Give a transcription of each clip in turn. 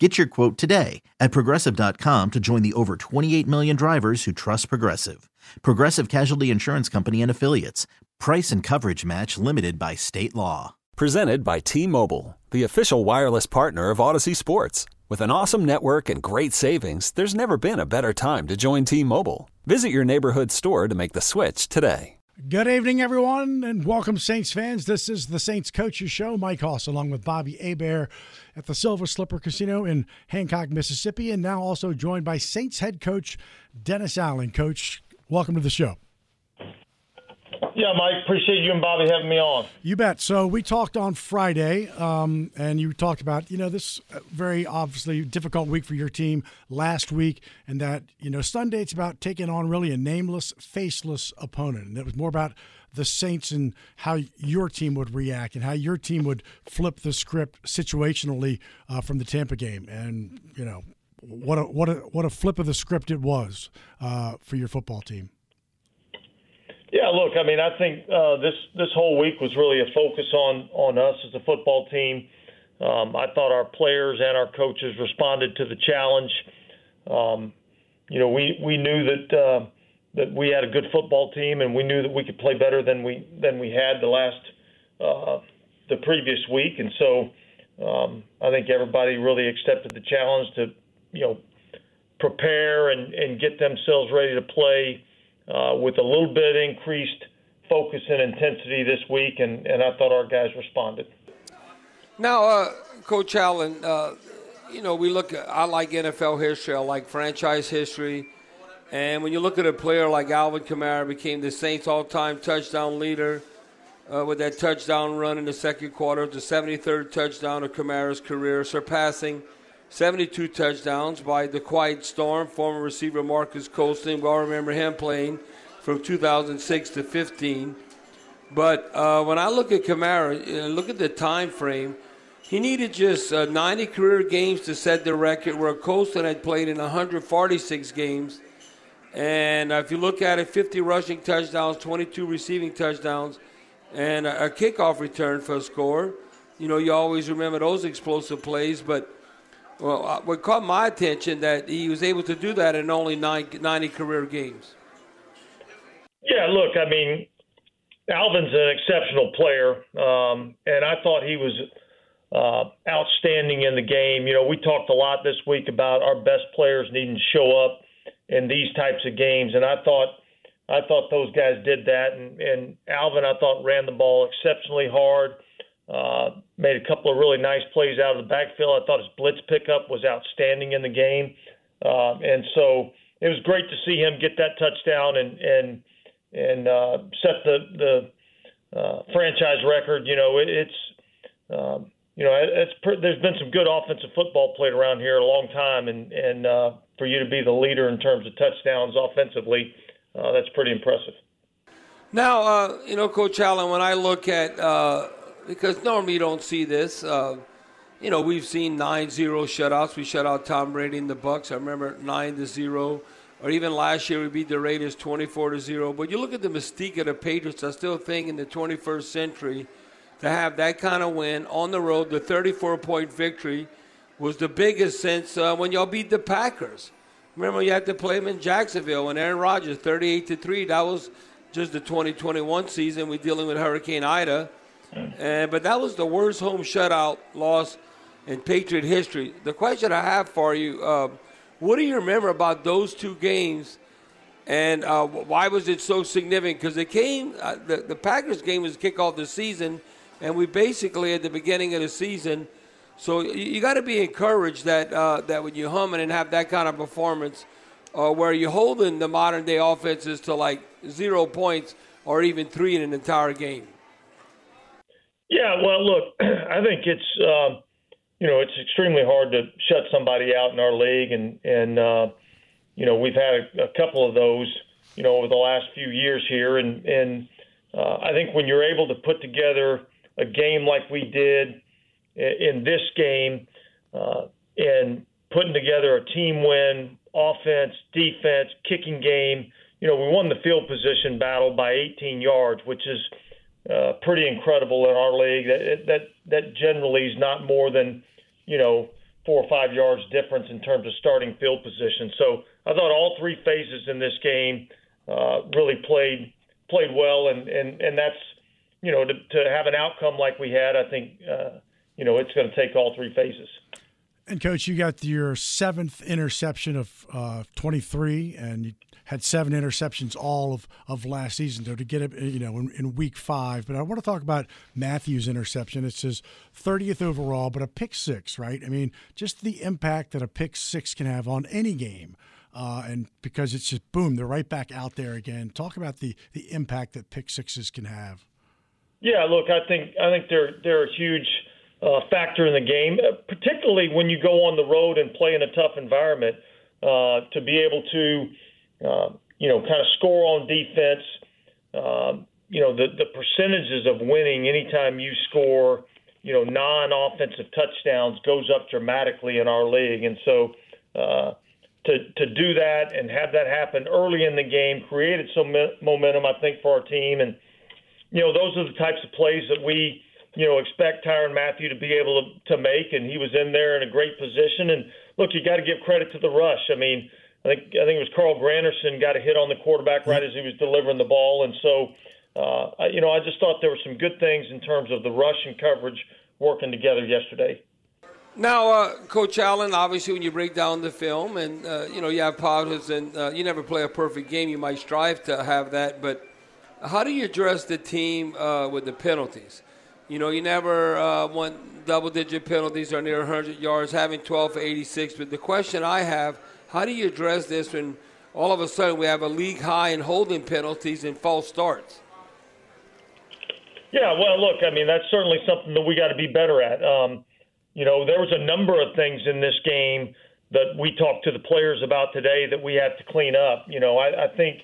Get your quote today at progressive.com to join the over 28 million drivers who trust Progressive. Progressive Casualty Insurance Company and Affiliates. Price and coverage match limited by state law. Presented by T Mobile, the official wireless partner of Audacy Sports. With an awesome network and great savings, there's never been a better time to join T Mobile. Visit your neighborhood store to make the switch today. Good evening, everyone, and welcome, Saints fans. This is the Saints Coaches Show. Mike Hoss, along with Bobby Hebert at the Silver Slipper Casino in Hancock, Mississippi, and now also joined by Saints head coach Dennis Allen. Coach, welcome to the show. Yeah, Mike, appreciate you and Bobby having me on. You bet. So we talked on Friday, um, and you talked about you know this very obviously difficult week for your team last week, and that you know Sunday it's about taking on really a nameless, faceless opponent, and it was more about the Saints and how your team would react and how your team would flip the script situationally uh, from the Tampa game, and you know what a what a what a flip of the script it was uh, for your football team. Yeah, look, I mean, I think uh, this this whole week was really a focus on on us as a football team. Um, I thought our players and our coaches responded to the challenge. Um, you know, we we knew that uh, that we had a good football team, and we knew that we could play better than we than we had the last uh, the previous week, and so um, I think everybody really accepted the challenge to you know prepare and and get themselves ready to play uh, with a little bit increased focus and intensity this week, and, and I thought our guys responded. Now, uh, Coach Allen, uh, you know, we look I like NFL history, I like franchise history. And when you look at a player like Alvin Kamara, became the Saints' all-time touchdown leader uh, with that touchdown run in the second quarter, the 73rd touchdown of Kamara's career, surpassing 72 touchdowns by the Quiet Storm, former receiver Marques Colston. We all remember him playing from 2006 to 15. But uh, when I look at Kamara, know, look at the time frame. He needed just uh, 90 career games to set the record, where Colston had played in 146 games. And uh, if you look at it, 50 rushing touchdowns, 22 receiving touchdowns, and a, kickoff return for a score. You know, you always remember those explosive plays, but well, uh, what caught my attention that he was able to do that in only nine, 90 career games. Yeah, look, I mean, Alvin's an exceptional player, um, and I thought he was uh, outstanding in the game. You know, we talked a lot this week about our best players needing to show up in these types of games, and I thought I thought those guys did that. And, and Alvin, I thought ran the ball exceptionally hard. Uh, made a couple of really nice plays out of the backfield. I thought his blitz pickup was outstanding in the game, uh, and so it was great to see him get that touchdown and and and uh, set the the uh, franchise record. You know, it, it's um, you know it's there's been some good offensive football played around here a long time, and and uh, for you to be the leader in terms of touchdowns offensively, uh, that's pretty impressive. Now, uh, you know, Coach Allen, when I look at uh, because normally you don't see this. Uh, you know, we've seen 9-0 shutouts. We shut out Tom Brady and the Bucks. I remember 9 to 0. Or even last year we beat the Raiders 24 to 0. But you look at the mystique of the Patriots, I still think in the 21st century to have that kind of win on the road, the 34 point victory was the biggest since uh, when y'all beat the Packers. Remember you had to play them in Jacksonville when Aaron Rodgers 38 to 3. That was just the 2021 season. We're dealing with Hurricane Ida. Uh, but that was the worst home shutout loss in Patriot history. The question I have for you: uh, What do you remember about those two games, and uh, why was it so significant? Because it came, uh, the the Packers game was kick off the season, and we basically at the beginning of the season. So you, you got to be encouraged that uh, that when you hum and have that kind of performance, uh, where you're holding the modern day offenses to like zero points or even three in an entire game. Yeah, well, look, I think it's um, you know it's extremely hard to shut somebody out in our league, and and uh, you know we've had a, a couple of those you know over the last few years here, and and uh, I think when you're able to put together a game like we did in, in this game, uh, and putting together a team win, offense, defense, kicking game. You know, we won the field position battle by 18 yards, which is uh, pretty incredible in our league. That that that generally is not more than you know four or five yards difference in terms of starting field position. So I thought all three phases in this game uh, really played played well, and and and that's you know to, to have an outcome like we had. I think uh, you know it's going to take all three phases. And coach, you got your seventh interception of uh, 23, and you had seven interceptions all of, of last season. So to get it, you know, in, in, week five. But I want to talk about Mathieu's interception. It's his 30th overall, but a pick six, right? I mean, just the impact that a pick six can have on any game. Uh, and because it's just boom, they're right back out there again. Talk about the the impact that pick sixes can have. Yeah, look, I think I think they're they're a huge uh, factor in the game, uh, particularly when you go on the road and play in a tough environment. Uh, to be able to, uh, you know, kind of score on defense. Uh, you know, the the percentages of winning anytime you score, you know, non-offensive touchdowns goes up dramatically in our league, and so. Uh, to, to do that and have that happen early in the game created some momentum, I think, for our team. And, you know, those are the types of plays that we, you know, expect Tyrann Mathieu to be able to, to make, and he was in there in a great position. And look, you got to give credit to the rush. I mean, I think I think it was Carl Granderson got a hit on the quarterback right as he was delivering the ball, and so uh, you know I just thought there were some good things in terms of the rush and coverage working together yesterday. Now, uh, Coach Allen, obviously, when you break down the film, and uh, you know you have positives, and uh, you never play a perfect game. You might strive to have that, but how do you address the team uh, with the penalties? You know, you never uh, want double digit penalties or near 100 yards, having 12 for 86. But the question I have how do you address this when all of a sudden we have a league high in holding penalties and false starts? Yeah, well, look, I mean, that's certainly something that we got to be better at. Um, you know, there was a number of things in this game that we talked to the players about today that we have to clean up. You know, I, I think,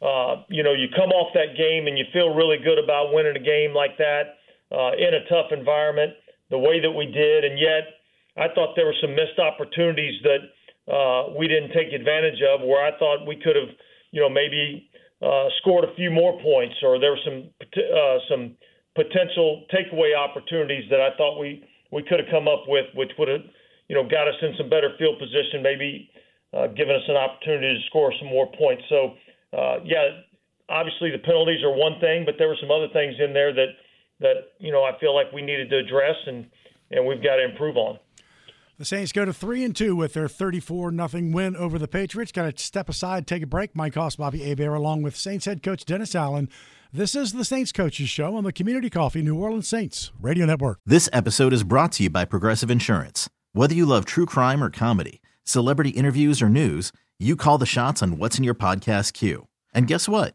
uh, you know, you come off that game and you feel really good about winning a game like that uh, in a tough environment the way that we did, and yet I thought there were some missed opportunities that uh, we didn't take advantage of. Where I thought we could have, you know, maybe uh, scored a few more points, or there were some uh, some potential takeaway opportunities that I thought we we could have come up with, which would have, you know, got us in some better field position, maybe uh, given us an opportunity to score some more points. So, uh, yeah, obviously the penalties are one thing, but there were some other things in there that that you know I feel like we needed to address and and we've got to improve on. The Saints go to three and two with their 34 nothing win over the Patriots. Got to step aside, take a break. Mike Hoss, Bobby Hebert, along with Saints head coach Dennis Allen. This is the Saints Coaches Show on the Community Coffee New Orleans Saints Radio Network. This episode is brought to you by Progressive Insurance. Whether you love true crime or comedy, celebrity interviews or news, you call the shots on what's in your podcast queue. And guess what?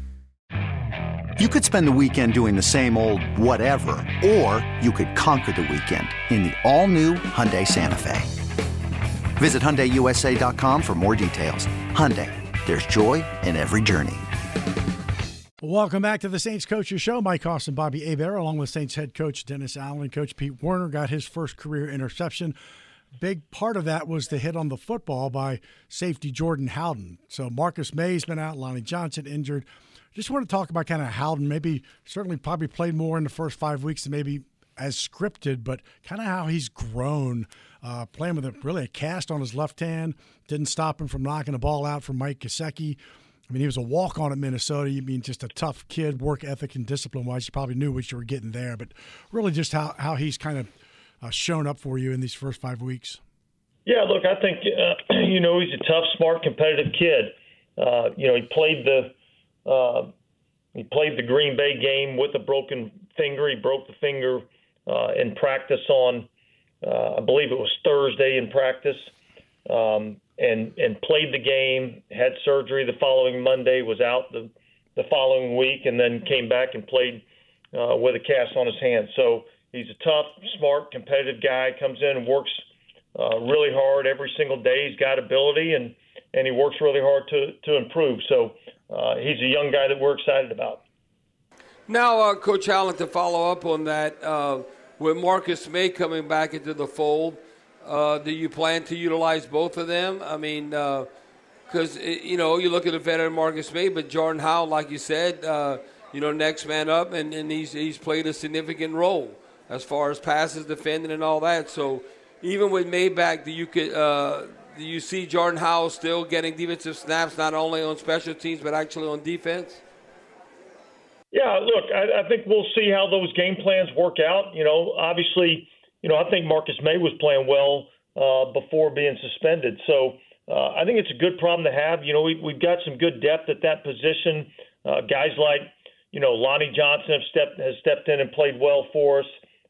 You could spend the weekend doing the same old whatever, or you could conquer the weekend in the all-new Hyundai Santa Fe. Visit HyundaiUSA.com for more details. Hyundai, there's joy in every journey. Welcome back to the Saints Coaches Show. Mike Hoss and Bobby Hebert, along with Saints head coach Dennis Allen. Coach Pete Werner got his first career interception. Big part of that was the hit on the football by safety Jordan Howden. So Marcus Maye's been out, Lonnie Johnson injured. Just want to talk about kind of Howden. Maybe certainly probably played more in the first five weeks than maybe as scripted, but kind of how he's grown uh, playing with a, really a cast on his left hand. Didn't stop him from knocking the ball out from Mike Gesicki. I mean, he was a walk on at Minnesota. You mean just a tough kid, work ethic and discipline wise. You probably knew what you were getting there, but really just how, how he's kind of uh, shown up for you in these first five weeks. Yeah, look, I think uh, you know he's a tough, smart, competitive kid. Uh, you know, he played the uh, he played the Green Bay game with a broken finger. He broke the finger uh, in practice on, uh, I believe it was Thursday in practice, um, and and played the game. Had surgery the following Monday. Was out the the following week, and then came back and played uh, with a cast on his hand. So he's a tough, smart, competitive guy. Comes in and works uh, really hard every single day. He's got ability and and he works really hard to to improve. So uh, he's a young guy that we're excited about. Now, uh, Coach Allen, to follow up on that, uh, with Marcus Maye coming back into the fold, uh, do you plan to utilize both of them? I mean, because uh, you know you look at the veteran Marcus Maye, but Jordan Howell, like you said, uh, you know, next man up, and, and he's he's played a significant role as far as passes, defending, and all that. So even with Maye back, do you could you see Jordan Howell still getting defensive snaps, not only on special teams but actually on defense? Yeah, look, I, I think we'll see how those game plans work out. You know, obviously, you know, I think Marcus Maye was playing well uh, before being suspended, so uh, I think it's a good problem to have. You know, we, we've got some good depth at that position. Uh, guys like, you know, Lonnie Johnson have stepped has stepped in and played well for us.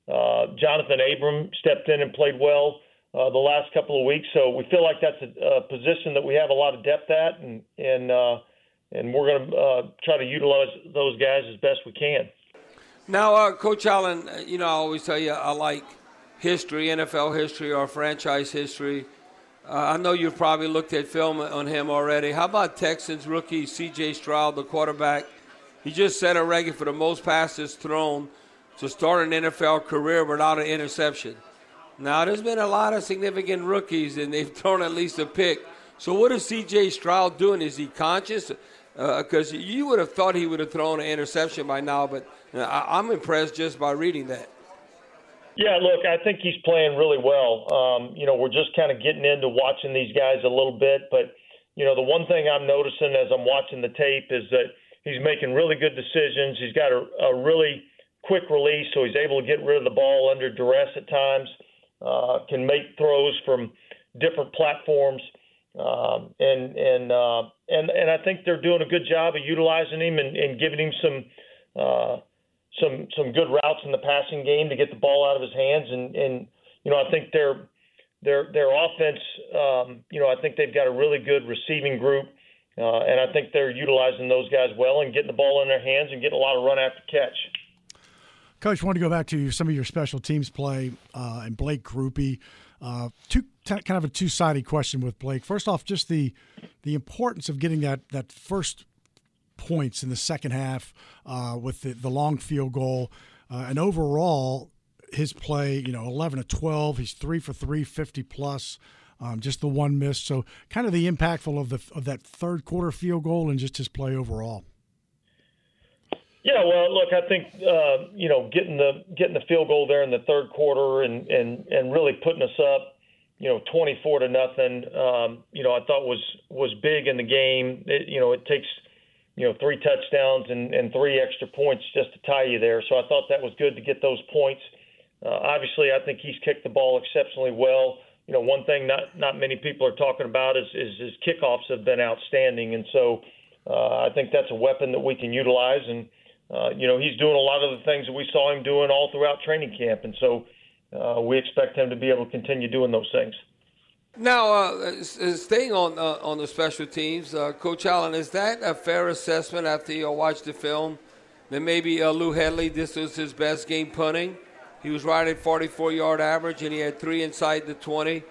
Uh, Jonathan Abram stepped in and played well uh, the last couple of weeks. So we feel like that's a, a position that we have a lot of depth at, and and uh, and we're going to uh, try to utilize those guys as best we can. Now, uh, Coach Allen, uh, you know I always tell you I like history, NFL history, or franchise history. Uh, I know you've probably looked at film on him already. How about Texans rookie C.J. Stroud, the quarterback? He just set a record for the most passes thrown to start an NFL career without an interception. Now, there's been a lot of significant rookies, and they've thrown at least a pick. So, what is C.J. Stroud doing? Is he conscious? Because uh, you would have thought he would have thrown an interception by now, but I- am I'm impressed just by reading that. Yeah, look, I think he's playing really well. Um, you know, we're just kind of getting into watching these guys a little bit, but you know, the one thing I'm noticing as I'm watching the tape is that he's making really good decisions. He's got a, a really quick release, so he's able to get rid of the ball under duress at times. Uh, can make throws from different platforms, um, and and uh, and and I think they're doing a good job of utilizing him and, and giving him some uh, some some good routes in the passing game to get the ball out of his hands. And and you know I think their their their offense, um, you know I think they've got a really good receiving group. Uh, and I think they're utilizing those guys well and getting the ball in their hands and getting a lot of run after catch. Coach, I want to go back to some of your special teams play uh, and Blake Grupe. Uh, two t- kind of a two sided question with Blake. First off, just the the importance of getting that that first points in the second half uh, with the, the long field goal, uh, and overall his play. You know, eleven to twelve. He's three for three, 50 plus. Um, just the one miss. So, kind of the impactful of the of that third quarter field goal and just his play overall. Yeah, well, look, I think uh, you know getting the getting the field goal there in the third quarter and and and really putting us up, you know, twenty four to nothing. Um, you know, I thought was was big in the game. It, you know, it takes you know three touchdowns and and three extra points just to tie you there. So I thought that was good to get those points. Uh, obviously, I think he's kicked the ball exceptionally well. You know, one thing not not many people are talking about is is his kickoffs have been outstanding, and so uh, I think that's a weapon that we can utilize and uh, you know, he's doing a lot of the things that we saw him doing all throughout training camp, and so uh, we expect him to be able to continue doing those things. Now, uh, staying on uh, on the special teams, uh, Coach Allen, is that a fair assessment after you watched the film? That maybe Lou Hedley, this was his best game punting. He was right at 44 yard average, and he had three inside the 20. It,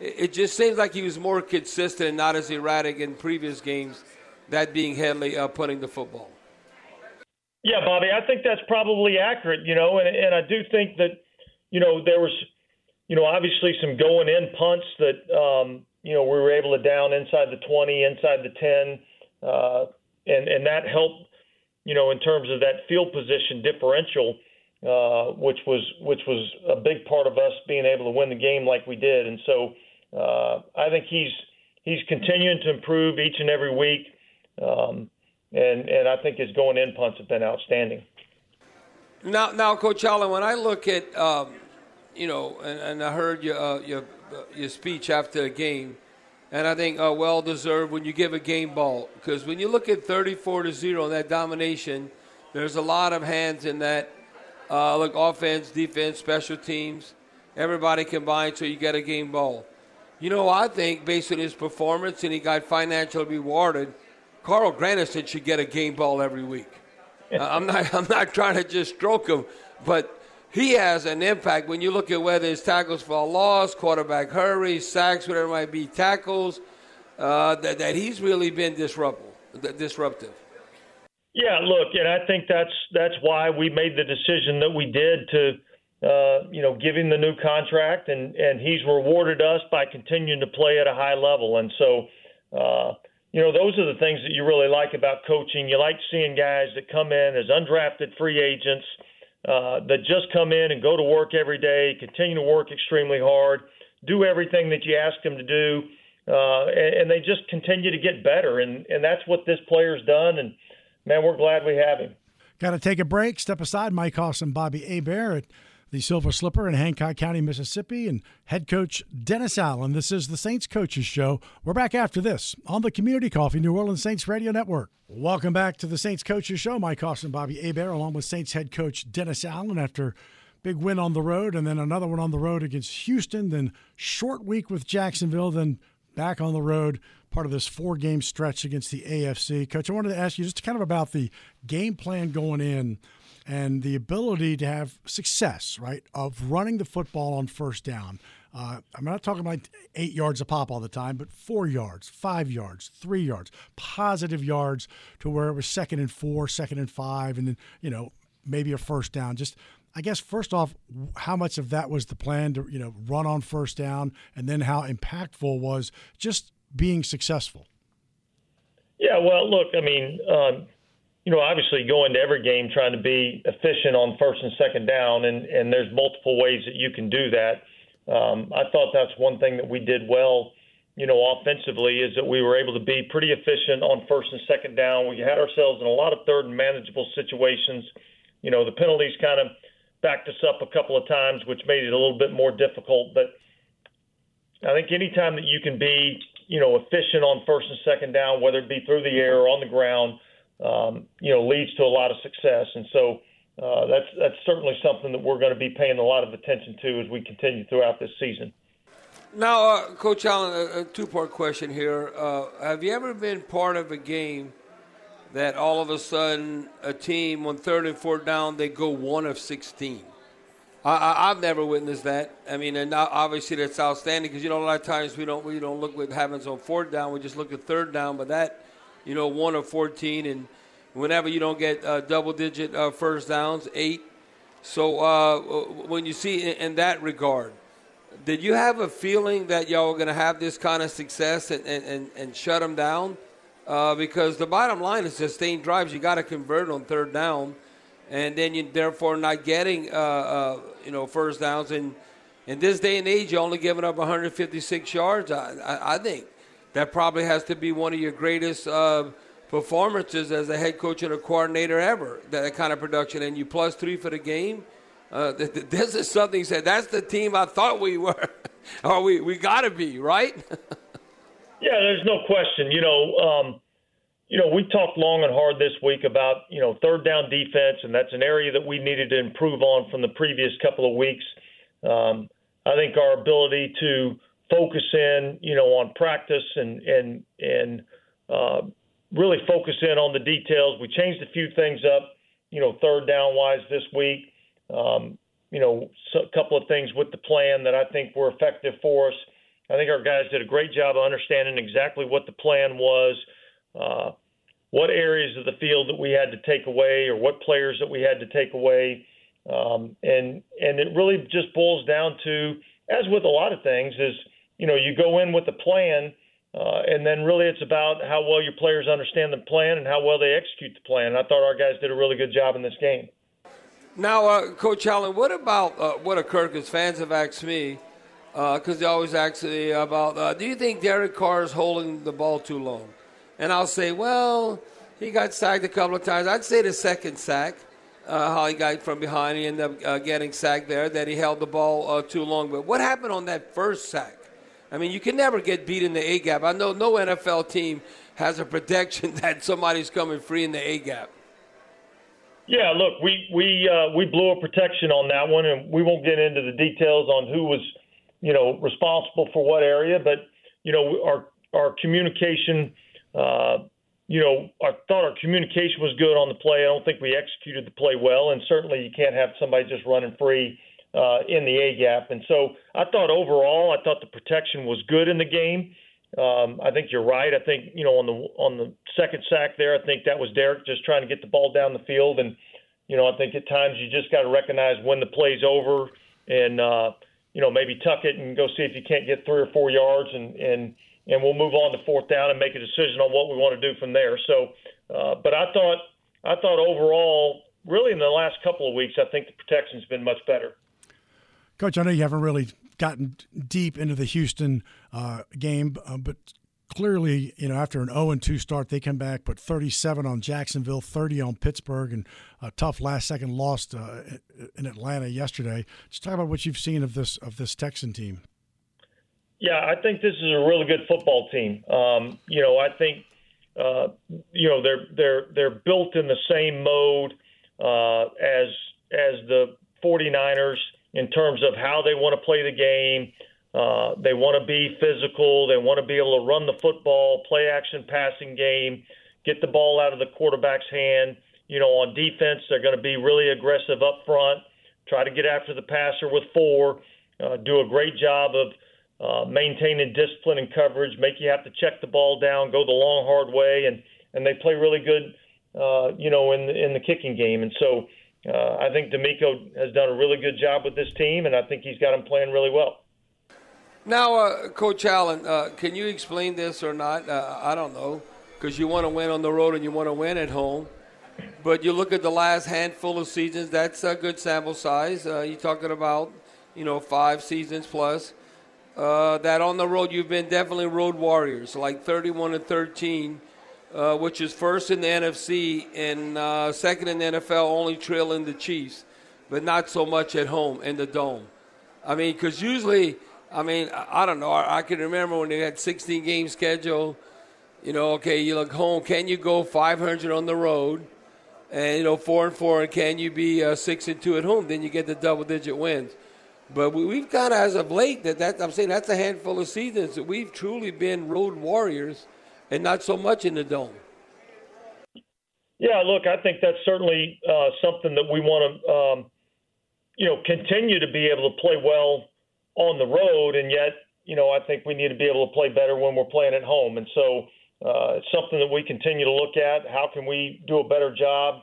it just seems like he was more consistent and not as erratic in previous games. That being Hedley punting the football. Yeah, Bobby, I think that's probably accurate. You know, and and I do think that you know there was you know obviously some going in punts that um, you know we were able to down inside the 20, inside the 10, uh, and and that helped you know in terms of that field position differential. uh, which was which was a big part of us being able to win the game like we did. And so uh, I think he's he's continuing to improve each and every week, um, and and I think his going in punts have been outstanding. Now, now, Coach Allen, when I look at um, you know, and, and I heard your uh, your your speech after the game, and I think uh, well deserved when you give a game ball because when you look at 34 to zero and that domination, there's a lot of hands in that uh, look, offense, defense, special teams, everybody combined, so you get a game ball. You know, I think based on his performance and he got financially rewarded, Carl Granderson should get a game ball every week. uh, I'm not I'm not trying to just stroke him, but he has an impact when you look at whether it's tackles for a loss, quarterback hurries, sacks, whatever it might be, tackles, uh, that, that he's really been disruptive. disruptive. Yeah, look, and I think that's that's why we made the decision that we did to, uh, you know, give him the new contract, and and he's rewarded us by continuing to play at a high level, and so. Uh, you know, those are the things that you really like about coaching. You like seeing guys that come in as undrafted free agents uh, that just come in and go to work every day, continue to work extremely hard, do everything that you ask them to do, uh, and, and they just continue to get better. And, and that's what this player's done. And man, we're glad we have him. Got to take a break. Step aside. Mike Hoss Bobby Hebert at the Silver Slipper in Hancock County, Mississippi, and head coach Dennis Allen. This is the Saints Coaches Show. We're back after this on the Community Coffee New Orleans Saints Radio Network. Welcome back to the Saints Coaches Show. Mike and Bobby Hebert, along with Saints head coach Dennis Allen, after big win on the road and then another one on the road against Houston, then short week with Jacksonville, then back on the road part of this four game stretch against the AFC. Coach, I wanted to ask you just kind of about the game plan going in and the ability to have success, right, of running the football on first down. Uh, I'm not talking about eight yards a pop all the time, but four yards, five yards, three yards, positive yards to where it was second and four, second and five, and then, you know, maybe a first down. Just, I guess, first off, how much of that was the plan to, you know, run on first down, and then how impactful was just being successful? Yeah, well, look, I mean, um, you know, obviously going to every game trying to be efficient on first and second down, and, and there's multiple ways that you can do that. Um, I thought that's one thing that we did well, you know, offensively, is that we were able to be pretty efficient on first and second down. We had ourselves in a lot of third and manageable situations. You know, the penalties kind of backed us up a couple of times, which made it a little bit more difficult. But I think anytime that you can be you know, efficient on first and second down, whether it be through the air or on the ground, um, you know, leads to a lot of success. And so uh, that's that's certainly something that we're going to be paying a lot of attention to as we continue throughout this season. Now, uh, Coach Allen, a, a two-part question here. Uh, have you ever been part of a game that all of a sudden a team on third and fourth down they go one of sixteen? I, have never witnessed that. I mean, and obviously that's outstanding because you know a lot of times we don't we don't look what happens on fourth down. We just look at third down. But that, you know, one of fourteen, and whenever you don't get uh, double digit uh, first downs, eight. So uh, when you see in, in, that regard, did you have a feeling that y'all were going to have this kind of success and and, and, and shut them down? Uh, because the bottom line is sustained drives. You got to convert on third down and then you therefore not getting uh, uh, you know first downs. And in this day and age, you're only giving up 156 yards. I, I, I think that probably has to be one of your greatest uh, performances as a head coach and a coordinator ever. That kind of production, and you plus three for the game. Uh, this is something. Said that's the team I thought we were, or we we got to be right. yeah, there's no question. You know. Um, you know, we talked long and hard this week about, you know, third down defense, and that's an area that we needed to improve on from the previous couple of weeks. Um, I think our ability to focus in, you know, on practice and and and uh, really focus in on the details. We changed a few things up, you know, third down wise this week. Um, you know, so a couple of things with the plan that I think were effective for us. I think our guys did a great job of understanding exactly what the plan was uh, what areas of the field that we had to take away or what players that we had to take away. Um, and and it really just boils down to, as with a lot of things, is you know you go in with a plan, uh, and then really it's about how well your players understand the plan and how well they execute the plan. I thought our guys did a really good job in this game. Now, uh, Coach Allen, what about uh, what occurred? Because fans have asked me, because uh, they always ask me about, uh, do you think Derek Carr is holding the ball too long? And I'll say, well, he got sacked a couple of times. I'd say the second sack, uh, how he got from behind, he ended up getting sacked there, that he held the ball too long. But what happened on that first sack? I mean, you can never get beat in the A gap. I know no NFL team has a protection that somebody's coming free in the A gap. Yeah, look, we we uh, we blew a protection on that one, and we won't get into the details on who was, you know, responsible for what area. But you know, our our communication, uh, you know, I thought our communication was good on the play. I don't think we executed the play well, and certainly you can't have somebody just running free uh, in the A gap. And so I thought overall, I thought the protection was good in the game. Um, I think you're right. I think you know on the on the second sack there, I think that was Derek just trying to get the ball down the field, and you know I think at times you just got to recognize when the play's over, and uh, you know maybe tuck it and go see if you can't get three or four yards, and and and we'll move on to fourth down and make a decision on what we want to do from there. So, uh, but I thought I thought overall, really in the last couple of weeks, I think the protection's been much better. Coach, I know you haven't really gotten deep into the Houston uh, game, uh, but clearly, you know, after an 0 2 start, they come back, put 37 on Jacksonville, 30 on Pittsburgh, and a tough last second loss uh, in Atlanta yesterday. Just talk about what you've seen of this of this Texan team. Yeah, I think this is a really good football team. Um, you know, I think uh, you know they're they're they're built in the same mode uh, as as the 49ers in terms of how they want to play the game. Uh, they want to be physical. They want to be able to run the football, play action passing game, get the ball out of the quarterback's hand. You know, on defense, they're going to be really aggressive up front, try to get after the passer with four, uh, do a great job of uh, maintaining discipline and coverage, make you have to check the ball down, go the long, hard way, and, and they play really good, uh, you know, in in the kicking game. And so, uh, I think DeMeco has done a really good job with this team, and I think he's got them playing really well. Now, uh, Coach Allen, uh, can you explain this or not? Uh, I don't know, because you want to win on the road and you want to win at home. But you look at the last handful of seasons, that's a good sample size. Uh, you're talking about, you know, five seasons plus. Uh, that on the road, you've been definitely road warriors, like 31 and 13 uh, which is first in the NFC and uh, second in the NFL, only trailing the Chiefs, but not so much at home in the dome. I mean, because usually, I mean, I don't know. I, can remember when they had 16 game schedule. You know, okay, you look home. Can you go 500 on the road, and you know four and four, and can you be uh, six and two at home? Then you get the double digit wins. But we, have kind of, as of late, that, that I'm saying that's a handful of seasons that we've truly been road warriors and not so much in the dome. Yeah, look, I think that's certainly uh, something that we want to, um, you know, continue to be able to play well on the road, and yet, you know, I think we need to be able to play better when we're playing at home, and so uh, it's something that we continue to look at. How can we do a better job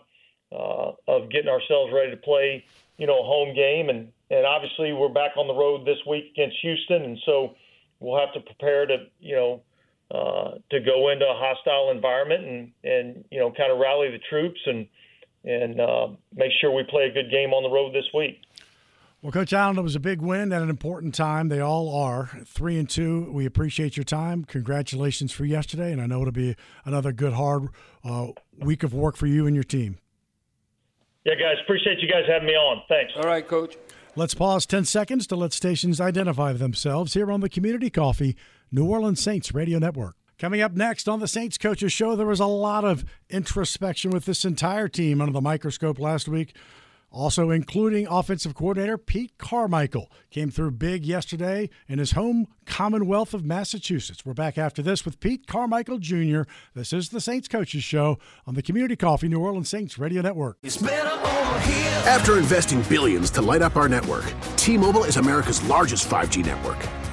uh, of getting ourselves ready to play, you know, a home game, and and obviously we're back on the road this week against Houston, and so we'll have to prepare to, you know uh, to go into a hostile environment and and you know kind of rally the troops and and uh, make sure we play a good game on the road this week. Well, Coach Allen, it was a big win at an important time. They all are three and two. We appreciate your time. Congratulations for yesterday, and I know it'll be another good, hard uh, week of work for you and your team. Yeah, guys, appreciate you guys having me on. Thanks. All right, Coach. Let's pause 10 seconds to let stations identify themselves here on the Community Coffee New Orleans Saints Radio Network. Coming up next on the Saints Coaches Show, there was a lot of introspection with this entire team under the microscope last week also including offensive coordinator Pete Carmichael. Came through big yesterday in his home Commonwealth of Massachusetts. We're back after this with Pete Carmichael Jr. This is the Saints Coaches Show on the Community Coffee New Orleans Saints Radio Network. After investing billions to light up our network, T Mobile is America's largest 5G network.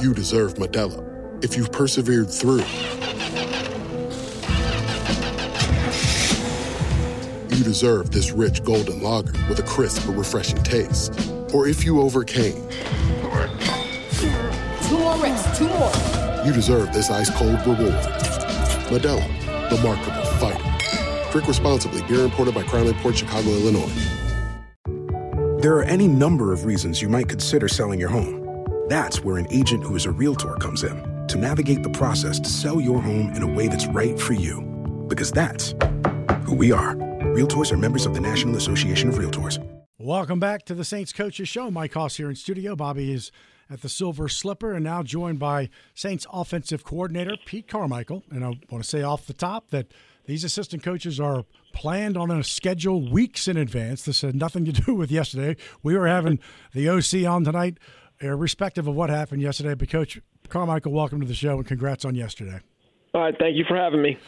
you deserve Modelo. If you've persevered through, you deserve this rich golden lager with a crisp but refreshing taste. Or if you overcame. Two more reps, two more. You deserve this ice cold reward. Modelo, the Markable Fighter. Drink responsibly. Beer imported by Crown Port Chicago, Illinois. There are any number of reasons you might consider selling your home. That's where an agent who is a realtor comes in to navigate the process to sell your home in a way that's right for you. Because that's who we are. Realtors are members of the National Association of Realtors. Welcome back to the Saints Coaches Show. Mike Hoss here in studio. Bobby is at the Silver Slipper and now joined by Saints offensive coordinator Pete Carmichael. And I want to say off the top that these assistant coaches are planned on a schedule weeks in advance. This had nothing to do with yesterday. We were having the OC on tonight, irrespective of what happened yesterday. But Coach Carmichael, welcome to the show and congrats on yesterday. All right, thank you for having me.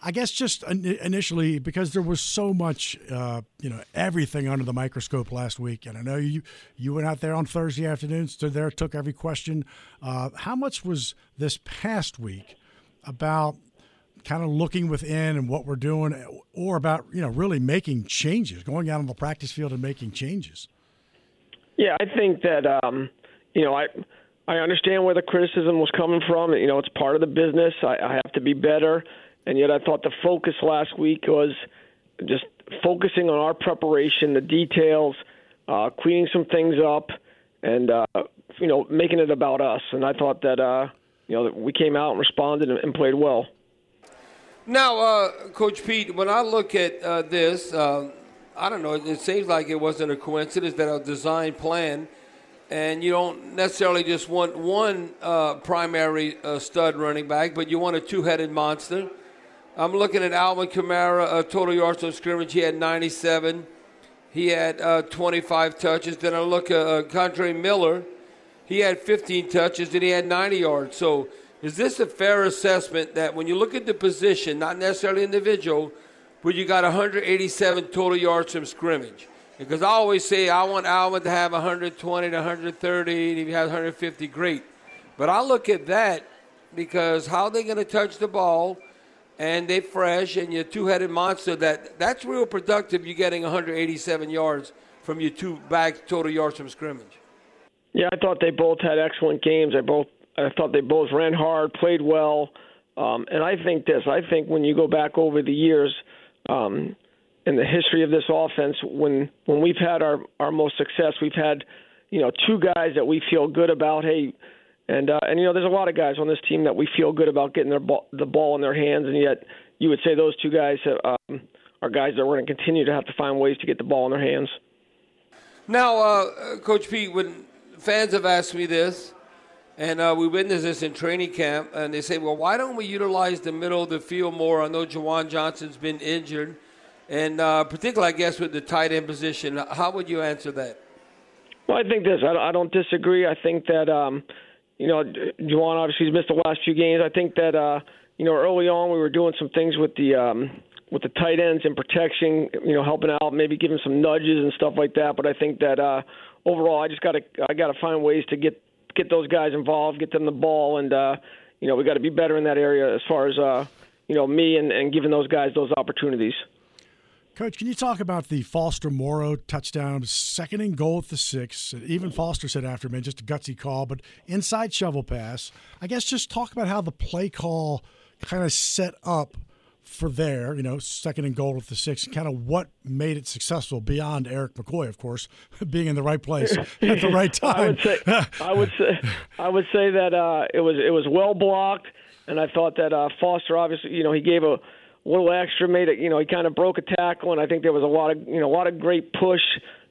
I guess just initially because there was so much, uh, you know, everything under the microscope last week, and I know you you went out there on Thursday afternoon, stood there, took every question. Uh, how much was this past week about kind of looking within and what we're doing, or about you know really making changes, going out on the practice field and making changes? Yeah, I think that um, you know I. I understand where the criticism was coming from. You know, it's part of the business. I, I have to be better and yet I thought the focus last week was just focusing on our preparation, the details, uh, cleaning some things up, and uh, you know making it about us. And I thought that uh, you know that we came out and responded and, and played well. Now, uh, Coach Pete, when I look at uh, this, uh, I don't know. It seems like it wasn't a coincidence that a design plan, and you don't necessarily just want one uh, primary uh, stud running back, but you want a two-headed monster. I'm looking at Alvin Kamara, uh, total yards of scrimmage. He had 97. He had uh, 25 touches. Then I look at uh, Kendre Miller. He had 15 touches and he had 90 yards. So is this a fair assessment that when you look at the position, not necessarily individual, but you got 187 total yards from scrimmage? Because I always say I want Alvin to have 120 to 130. and If he has 150, great. But I look at that because how are they going to touch the ball – and they fresh and your two-headed monster that that's real productive you're getting 187 yards from your two back total yards from scrimmage yeah i thought they both had excellent games i both i thought they both ran hard played well um, and i think this i think when you go back over the years um, in the history of this offense when when we've had our our most success we've had you know two guys that we feel good about hey and uh, and you know, there's a lot of guys on this team that we feel good about getting their ball, the ball in their hands, and yet you would say those two guys um, are guys that we're going to continue to have to find ways to get the ball in their hands. Now, uh, Coach Pete, when fans have asked me this, and uh, we witnessed this in training camp, and they say, "Well, why don't we utilize the middle of the field more?" I know Juwan Johnson's been injured, and uh, particularly, I guess, with the tight end position. How would you answer that? Well, I think this. I don't disagree. I think that. Um, you know, Juwan obviously has missed the last few games. I think that uh, you know early on we were doing some things with the um, with the tight ends and protection, you know, helping out, maybe giving some nudges and stuff like that. But I think that uh, overall, I just got to I got to find ways to get get those guys involved, get them the ball, and uh, you know we got to be better in that area as far as uh, you know me and, and giving those guys those opportunities. Coach, can you talk about the Foster Moreau touchdown, second and goal at the six? Even Foster said after, man, just a gutsy call, but inside shovel pass. I guess just talk about how the play call kind of set up for there, you know, second and goal at the six, and kind of what made it successful beyond Erik McCoy, of course, being in the right place at the right time. I would say, I would say, I would say that uh, it was it was well blocked, and I thought that uh, Foster obviously, you know, he gave a little extra, made it. You know, he kind of broke a tackle, and I think there was a lot of you know a lot of great push.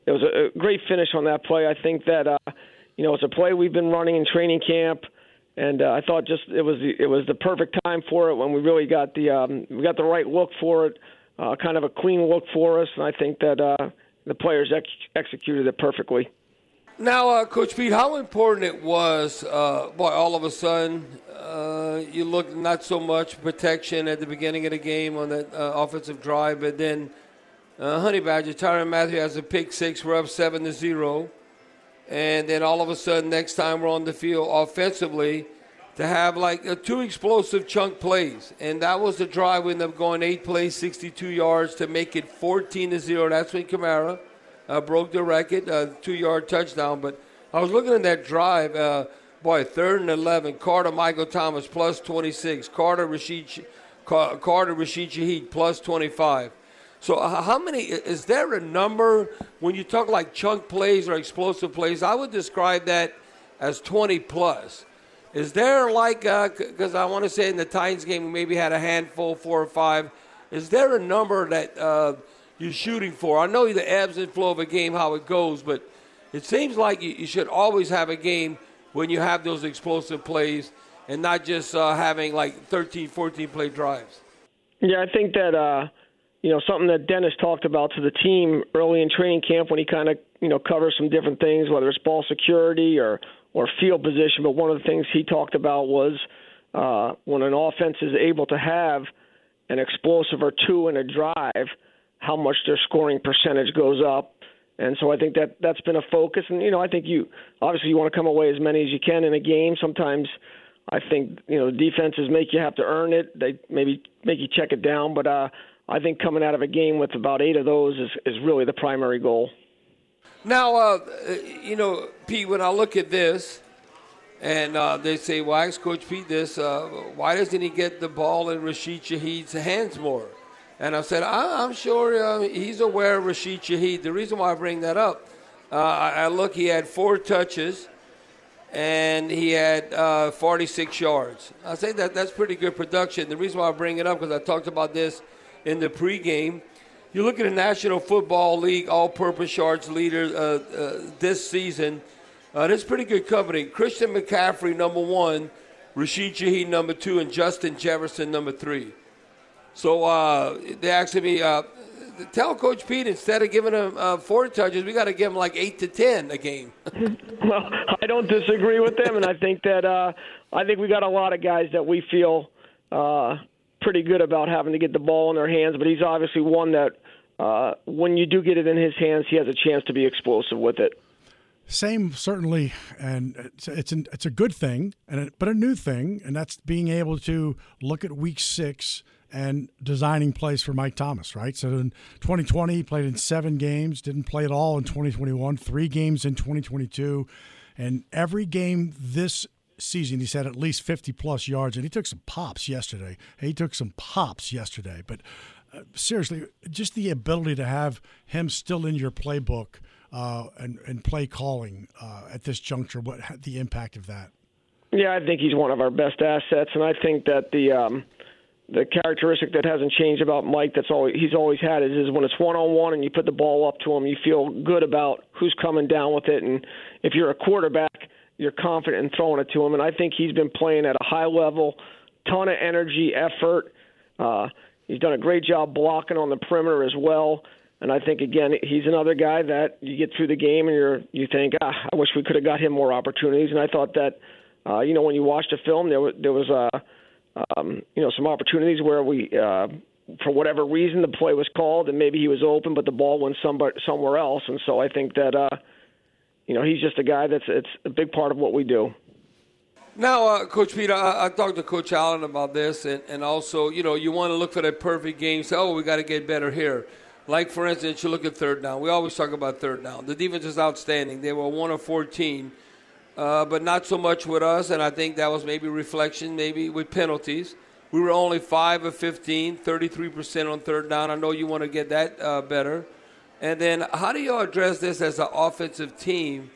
There was a, a great finish on that play. I think that uh, you know it's a play we've been running in training camp, and uh, I thought just it was the, it was the perfect time for it when we really got the um, we got the right look for it, uh, kind of a clean look for us, and I think that uh, the players ex- executed it perfectly. Now, uh, Coach Pete, how important it was, uh, boy, all of a sudden, uh, you look not so much protection at the beginning of the game on that uh, offensive drive, but then uh, Honey Badger, Tyrann Mathieu has a pick six. We're up seven to zero, and then all of a sudden, next time we're on the field offensively, to have like uh, two explosive chunk plays, and that was the drive. We ended up going eight plays, 62 yards to make it 14 to zero. That's when Kamara uh, broke the record, uh, two-yard touchdown. But I was looking at that drive. Uh, boy, third and 11. Carter Michael Thomas plus 26. Carter Rashid Carter Rashid Shaheed plus 25. So how many is there a number when you talk like chunk plays or explosive plays? I would describe that as 20 plus. Is there like because uh, I want to say in the Titans game we maybe had a handful, four or five. Is there a number that uh, you're shooting for? I know the ebbs and flow of a game, how it goes, but it seems like you, you should always have a game when you have those explosive plays and not just uh, having like 13, 14 play drives. Yeah, I think that uh, you know something that Dennis talked about to the team early in training camp when he kind of you know covers some different things, whether it's ball security or or field position. But one of the things he talked about was uh, when an offense is able to have an explosive or two in a drive, how much their scoring percentage goes up. And so I think that that's been a focus. And you know, I think you obviously you want to come away as many as you can in a game. Sometimes I think you know defenses make you have to earn it. They maybe make you check it down, but uh, I think coming out of a game with about eight of those is is really the primary goal. Now, uh, you know, Pete, when I look at this, and uh, they say, "Why well, Coach Pete this? Uh, why doesn't he get the ball in Rashid Shaheed's hands more?" And I said, I- am sure uh, he's aware of Rashid Shaheed. The reason why I bring that up, uh, I-, I look, he had four touches and he had uh, 46 yards. I say that that's pretty good production. The reason why I bring it up because I talked about this in the pregame. You look at the National Football League all-purpose yards leader uh, uh, this season. Uh, that's pretty good company. Christian McCaffrey number one, Rashid Shaheed number two, and Justin Jefferson number three. So uh, they asked me, uh, tell Coach Pete instead of giving him uh, four touches, we got to give him like eight to ten a game. well, I don't disagree with them, and I think that uh, I think we got a lot of guys that we feel uh, pretty good about having to get the ball in their hands. But he's obviously one that uh, when you do get it in his hands, he has a chance to be explosive with it. Same, certainly, and it's it's, an, it's a good thing, and but a new thing, and that's being able to look at Week Six and designing plays for Mike Thomas, right? So in 2020, he played in seven games, didn't play at all in 2021, three games in 2022. And every game this season, he's had at least 50 plus yards. And he took some pops yesterday. He took some pops yesterday. But uh, seriously, just the ability to have him still in your playbook uh, and, and play calling uh, at this juncture, what the impact of that? Yeah, I think he's one of our best assets. And I think that the. Um, the characteristic that hasn't changed about Mike that's always he's always had is, is when it's one on one and you put the ball up to him, you feel good about who's coming down with it, and if you're a quarterback, you're confident in throwing it to him. And I think he's been playing at a high level, ton of energy, effort. Uh, he's done a great job blocking on the perimeter as well. And I think again, he's another guy that you get through the game and you're you think, ah, I wish we could have got him more opportunities. And I thought that, uh, you know, when you watched the film, there was there was a uh, um, you know, some opportunities where we, uh, for whatever reason, the play was called and maybe he was open, but the ball went somewhere somewhere else. And so I think that, uh, you know, he's just a guy that's it's a big part of what we do. Now, uh, Coach Peter, I, I, talked to Coach Allen about this, and, and also, you know, you want to look for that perfect game. Say, oh, we got to get better here. Like, for instance, you look at third down. We always talk about third down. The defense is outstanding. They were 1 of 14 uh, but not so much with us. And I think that was maybe reflection, maybe with penalties. We were only 5 of 15, 33% on third down. I know you want to get that uh, better. And then how do you address this as an offensive team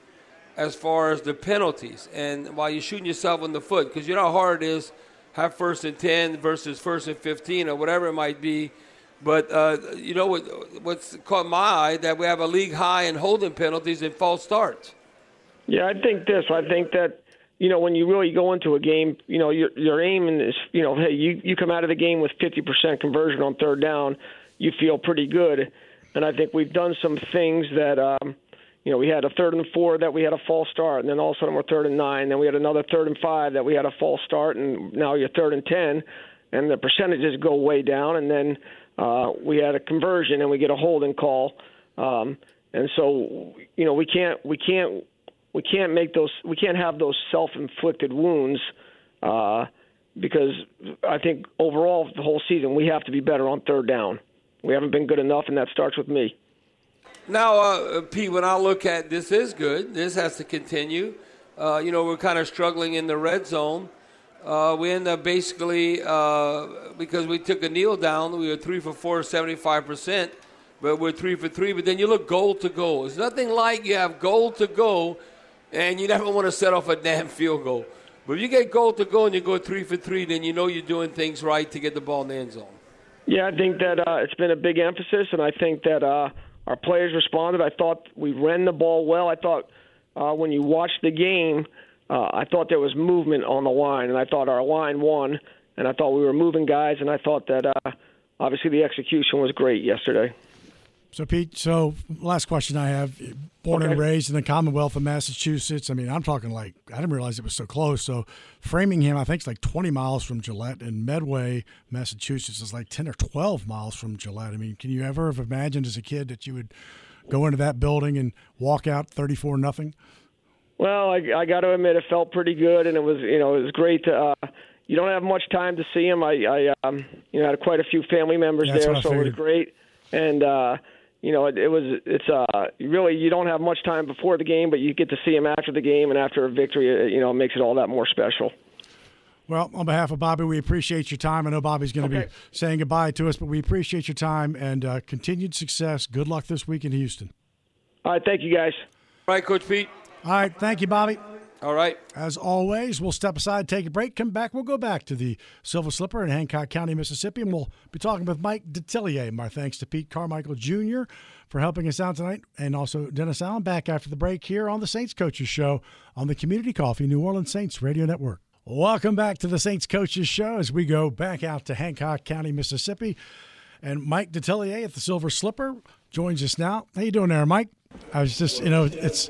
as far as the penalties and while you're shooting yourself in the foot? Because you know how hard it is have first and 10 versus first and 15 or whatever it might be. But uh, you know what, what's caught my eye that we have a league high in holding penalties and false starts. Yeah, I think this. I think that you know when you really go into a game, you know your your aim is you know hey you you come out of the game with 50% conversion on third down, you feel pretty good, and I think we've done some things that. um you know, we had a third and four that we had a false start, and then all of a sudden we're third and nine. Then we had another third and five that we had a false start, and now you're third and ten, and the percentages go way down. And then uh, we had a conversion and we get a holding call. Um, and so, you know, we can't we can't we can't make those we can't have those self-inflicted wounds uh, because I think overall the whole season we have to be better on third down. We haven't been good enough, and that starts with me. Now, uh, Pete, when I look at this, is good. This has to continue. Uh, you know, we're kind of struggling in the red zone. Uh, we end up basically uh, because we took a kneel down. We were three for four, 75 percent, but we're three for three. But then you look goal to goal. It's nothing like you have goal to go, and you never want to set off a damn field goal. But if you get goal to go and you go three for three, then you know you're doing things right to get the ball in the end zone. Yeah, I think that uh, it's been a big emphasis, and I think that uh, our players responded. I thought we ran the ball well. I thought uh, when you watch the game, uh, I thought there was movement on the line, and I thought our line won, and I thought we were moving guys, and I thought that uh, obviously the execution was great yesterday. So, Pete, so last question I have born okay. and raised in the Commonwealth of Massachusetts. I mean, I'm talking like, I didn't realize it was so close. So, Framingham, I think, is like 20 miles from Gillette, and Medway, Massachusetts is like 10 or 12 miles from Gillette. I mean, can you ever have imagined as a kid that you would go into that building and walk out 34 nothing? Well, I, I got to admit, it felt pretty good, and it was, you know, it was great to. Uh, you don't have much time to see him. I, I um, you know, had quite a few family members That's there, so it was great. And uh, you know, it, it was it's uh really you don't have much time before the game, but you get to see him after the game and after a victory. It, you know, it makes it all that more special. Well, on behalf of Bobby, we appreciate your time. I know Bobby's going to okay. be saying goodbye to us, but we appreciate your time and uh, continued success. Good luck this week in Houston. All right, thank you guys. All right, Coach Pete. All right, thank you, Bobby. All right. As always, we'll step aside, take a break, come back. We'll go back to the Silver Slipper in Hancock County, Mississippi, and we'll be talking with Mike Detillier. My thanks to Pete Carmichael Jr. for helping us out tonight, and also Dennis Allen back after the break here on the Saints Coaches Show on the Community Coffee New Orleans Saints Radio Network. Welcome back to the Saints Coaches Show as we go back out to Hancock County, Mississippi. And Mike Detillier at the Silver Slipper joins us now. How you doing there, Mike? I was just, you know, it's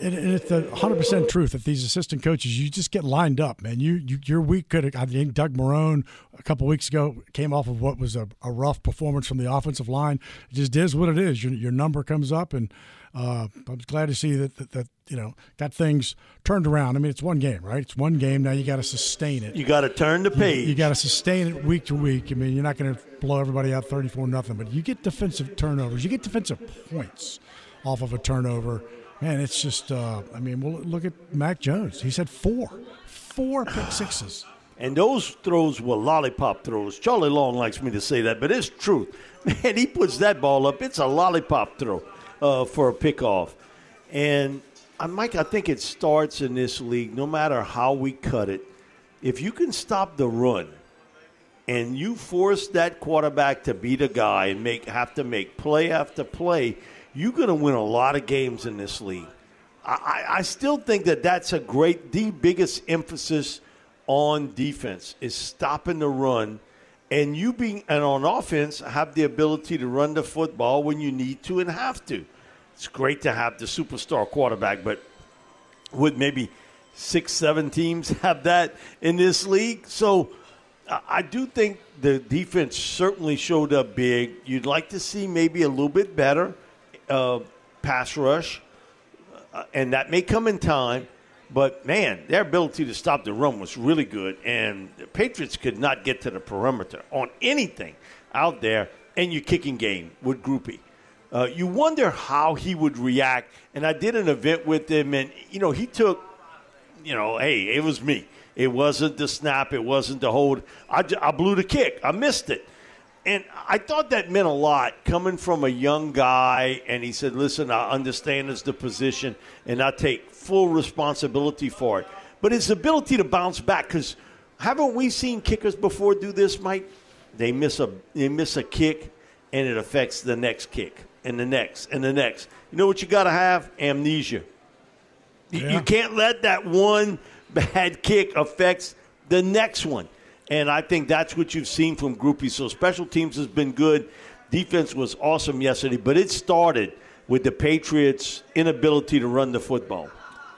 and it's the hundred percent truth that these assistant coaches, you just get lined up, man. You, you your week could. I think Doug Marrone a couple weeks ago came off of what was a, a, rough performance from the offensive line. It just is what it is. Your, your number comes up, and uh, I'm glad to see that, that, that you know got things turned around. I mean, it's one game, right? It's one game. Now you got to sustain it. You got to turn the page. You, you got to sustain it week to week. I mean, you're not going to blow everybody out 34 nothing, but you get defensive turnovers. You get defensive points off of a turnover. Man, it's just, uh, I mean, well, look at Mac Jones. He's had four, four pick sixes. And those throws were lollipop throws. Charlie Long likes me to say that, but it's truth. Man, he puts that ball up. It's a lollipop throw uh, for a pickoff. And uh, Mike, I think it starts in this league, no matter how we cut it. If you can stop the run and you force that quarterback to beat a guy and make have to make play after play – you're going to win a lot of games in this league. I, I still think that that's a great, the biggest emphasis on defense is stopping the run, and you being and on offense have the ability to run the football when you need to and have to. It's great to have the superstar quarterback, but would maybe six, seven teams have that in this league? So I do think the defense certainly showed up big. You'd like to see maybe a little bit better uh, pass rush, uh, and that may come in time. But man, their ability to stop the run was really good, and the Patriots could not get to the perimeter on anything out there. And your kicking game with Grupe, Uh, you wonder how he would react. And I did an event with him, and you know he took, you know, hey, it was me. It wasn't the snap. It wasn't the hold. I, I blew the kick. I missed it. And I thought that meant a lot coming from a young guy. And he said, Listen, I understand it's the position and I take full responsibility for it. But his ability to bounce back, because haven't we seen kickers before do this, Mike? They miss a they miss a kick and it affects the next kick and the next and the next. You know what you got to have? Amnesia. Yeah. You can't let that one bad kick affect the next one. And I think that's what you've seen from Grupe. So special teams has been good. Defense was awesome yesterday, but it started with the Patriots' inability to run the football.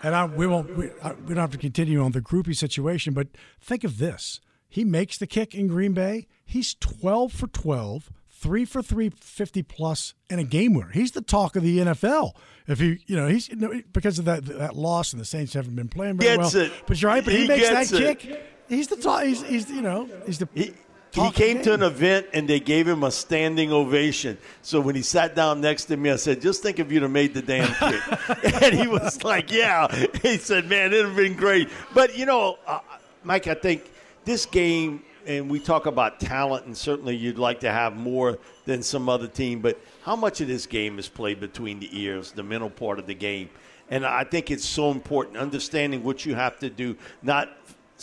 And I, we won't. We, I, we, don't have to continue on the Grupe situation, but think of this: he makes the kick in Green Bay. He's twelve for 12, three for three, 50 plus, and a game winner. He's the talk of the NFL. If he, you know, he's you know, because of that that loss and the Saints haven't been playing very Gets well. it. But you're right. But he, He makes that it. kick. He's the talk. He's, he's you know he's the. He, he came to an event and they gave him a standing ovation. So when he sat down next to me, I said, "Just think if you'd have made the damn kick." and he was like, "Yeah." He said, "Man, it'd have been great." But you know, uh, Mike, I think this game, and we talk about talent, and certainly you'd like to have more than some other team. But how much of this game is played between the ears, the mental part of the game? And I think it's so important understanding what you have to do, not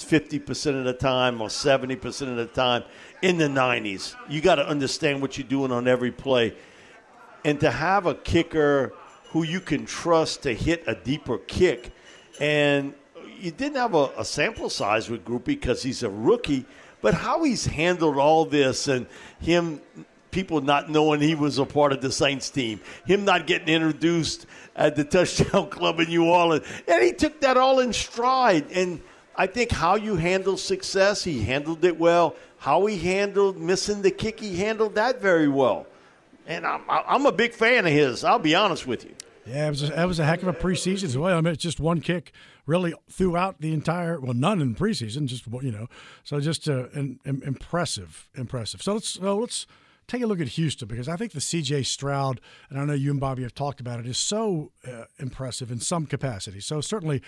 50% of the time or 70% of the time in the 90s. You got to understand what you're doing on every play. And to have a kicker who you can trust to hit a deeper kick, and you didn't have a, a sample size with Grupe because he's a rookie, but how he's handled all this and him people not knowing he was a part of the Saints team, him not getting introduced at the touchdown club in New Orleans, and he took that all in stride. And I think how you handle success, he handled it well. How he handled missing the kick, he handled that very well. And I'm, I'm a big fan of his. I'll be honest with you. Yeah, it was a, was a heck of a preseason as well. I mean, it's just one kick really throughout the entire. Well, none in preseason, just you know. So just uh, in, in, impressive, impressive. So let's so let's take a look at Houston because I think the C.J. Stroud, and I know you and Bobby have talked about it, is so uh, impressive in some capacity. So certainly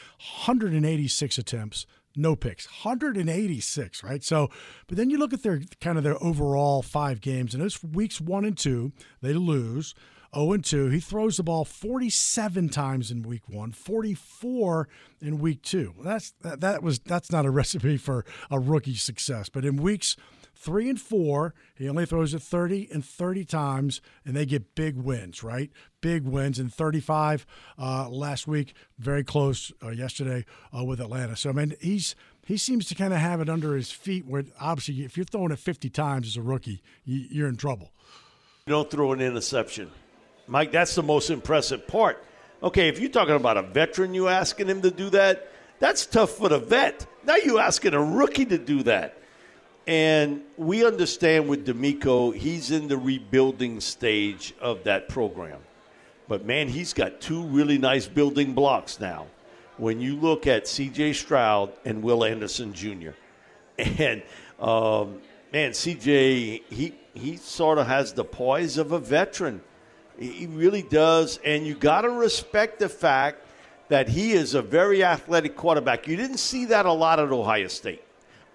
186 attempts, no picks, 186, right? So, but then you look at their kind of their overall five games, and those weeks one and two, they lose. 0 and 2. He throws the ball 47 times in week 1, 44 in week 2. That's that, that was that's not a recipe for a rookie success. But in weeks 3 and 4, he only throws it 30 and 30 times and they get big wins, right? Big wins and 35 uh, last week, very close uh, yesterday uh, with Atlanta. So I mean, he's he seems to kind of have it under his feet where obviously if you're throwing it 50 times as a rookie, you, you're in trouble. Don't throw an interception. Mike, that's the most impressive part. Okay, if you're talking about a veteran, you asking him to do that, that's tough for the vet. Now you asking a rookie to do that. And we understand with DeMeco, he's in the rebuilding stage of that program. But man, he's got two really nice building blocks now. When you look at C.J. Stroud and Will Anderson Jr., and um, man, C.J. he he sort of has the poise of a veteran. He really does, and you got to respect the fact that he is a very athletic quarterback. You didn't see that a lot at Ohio State,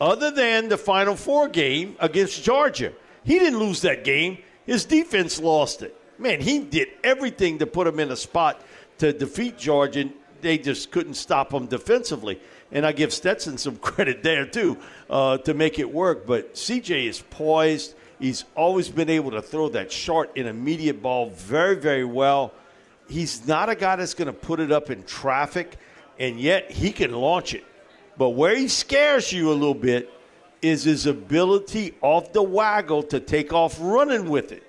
other than the Final Four game against Georgia. He didn't lose that game. His defense lost it. Man, he did everything to put him in a spot to defeat Georgia. They just couldn't stop him defensively. And I give Stetson some credit there, too, uh, to make it work. But CJ is poised. He's always been able to throw that short and immediate ball very, very well. He's not a guy that's going to put it up in traffic, and yet he can launch it. But where he scares you a little bit is his ability off the waggle to take off running with it.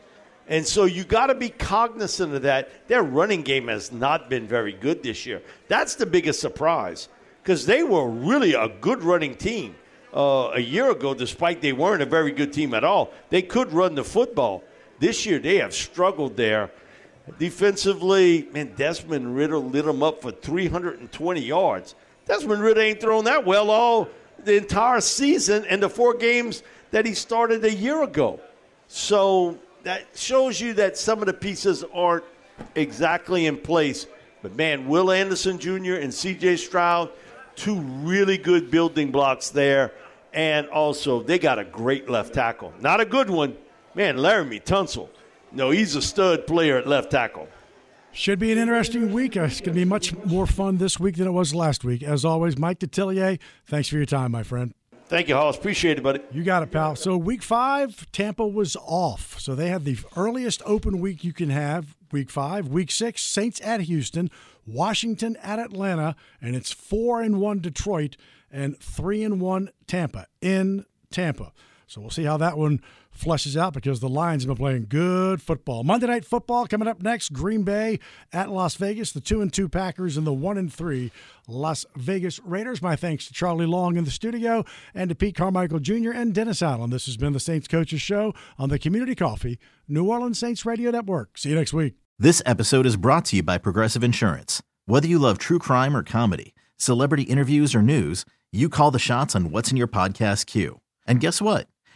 And so you got to be cognizant of that. Their running game has not been very good this year. That's the biggest surprise because they were really a good running team uh, a year ago, despite they weren't a very good team at all. They could run the football. This year, they have struggled there. Defensively, man, Desmond Ridder lit them up for 320 yards. Desmond Ridder ain't thrown that well all the entire season and the four games that he started a year ago. So that shows you that some of the pieces aren't exactly in place. But man, Will Anderson Jr. and C.J. Stroud, two really good building blocks there. And also, they got a great left tackle. Not a good one. Man, Laremy Tunsil. No, he's a stud player at left tackle. Should be an interesting week. Uh, It's going to be much more fun this week than it was last week. As always, Mike Detillier, thanks for your time, my friend. Thank you, Hollis. Appreciate it, buddy. You got it, pal. So, week five, Tampa was off. So, they had the earliest open week you can have, week five. Week six, Saints at Houston, Washington at Atlanta, and it's four and one Detroit and three and one Tampa in Tampa. So we'll see how that one fleshes out because the Lions have been playing good football. Monday Night Football coming up next. Green Bay at Las Vegas. The two and two Packers and the one and three Las Vegas Raiders. My thanks to Charlie Long in the studio and to Pete Carmichael Jr. and Dennis Allen. This has been the Saints Coaches Show on the Community Coffee New Orleans Saints Radio Network. See you next week. This episode is brought to you by Progressive Insurance. Whether you love true crime or comedy, celebrity interviews or news, you call the shots on what's in your podcast queue. And guess what?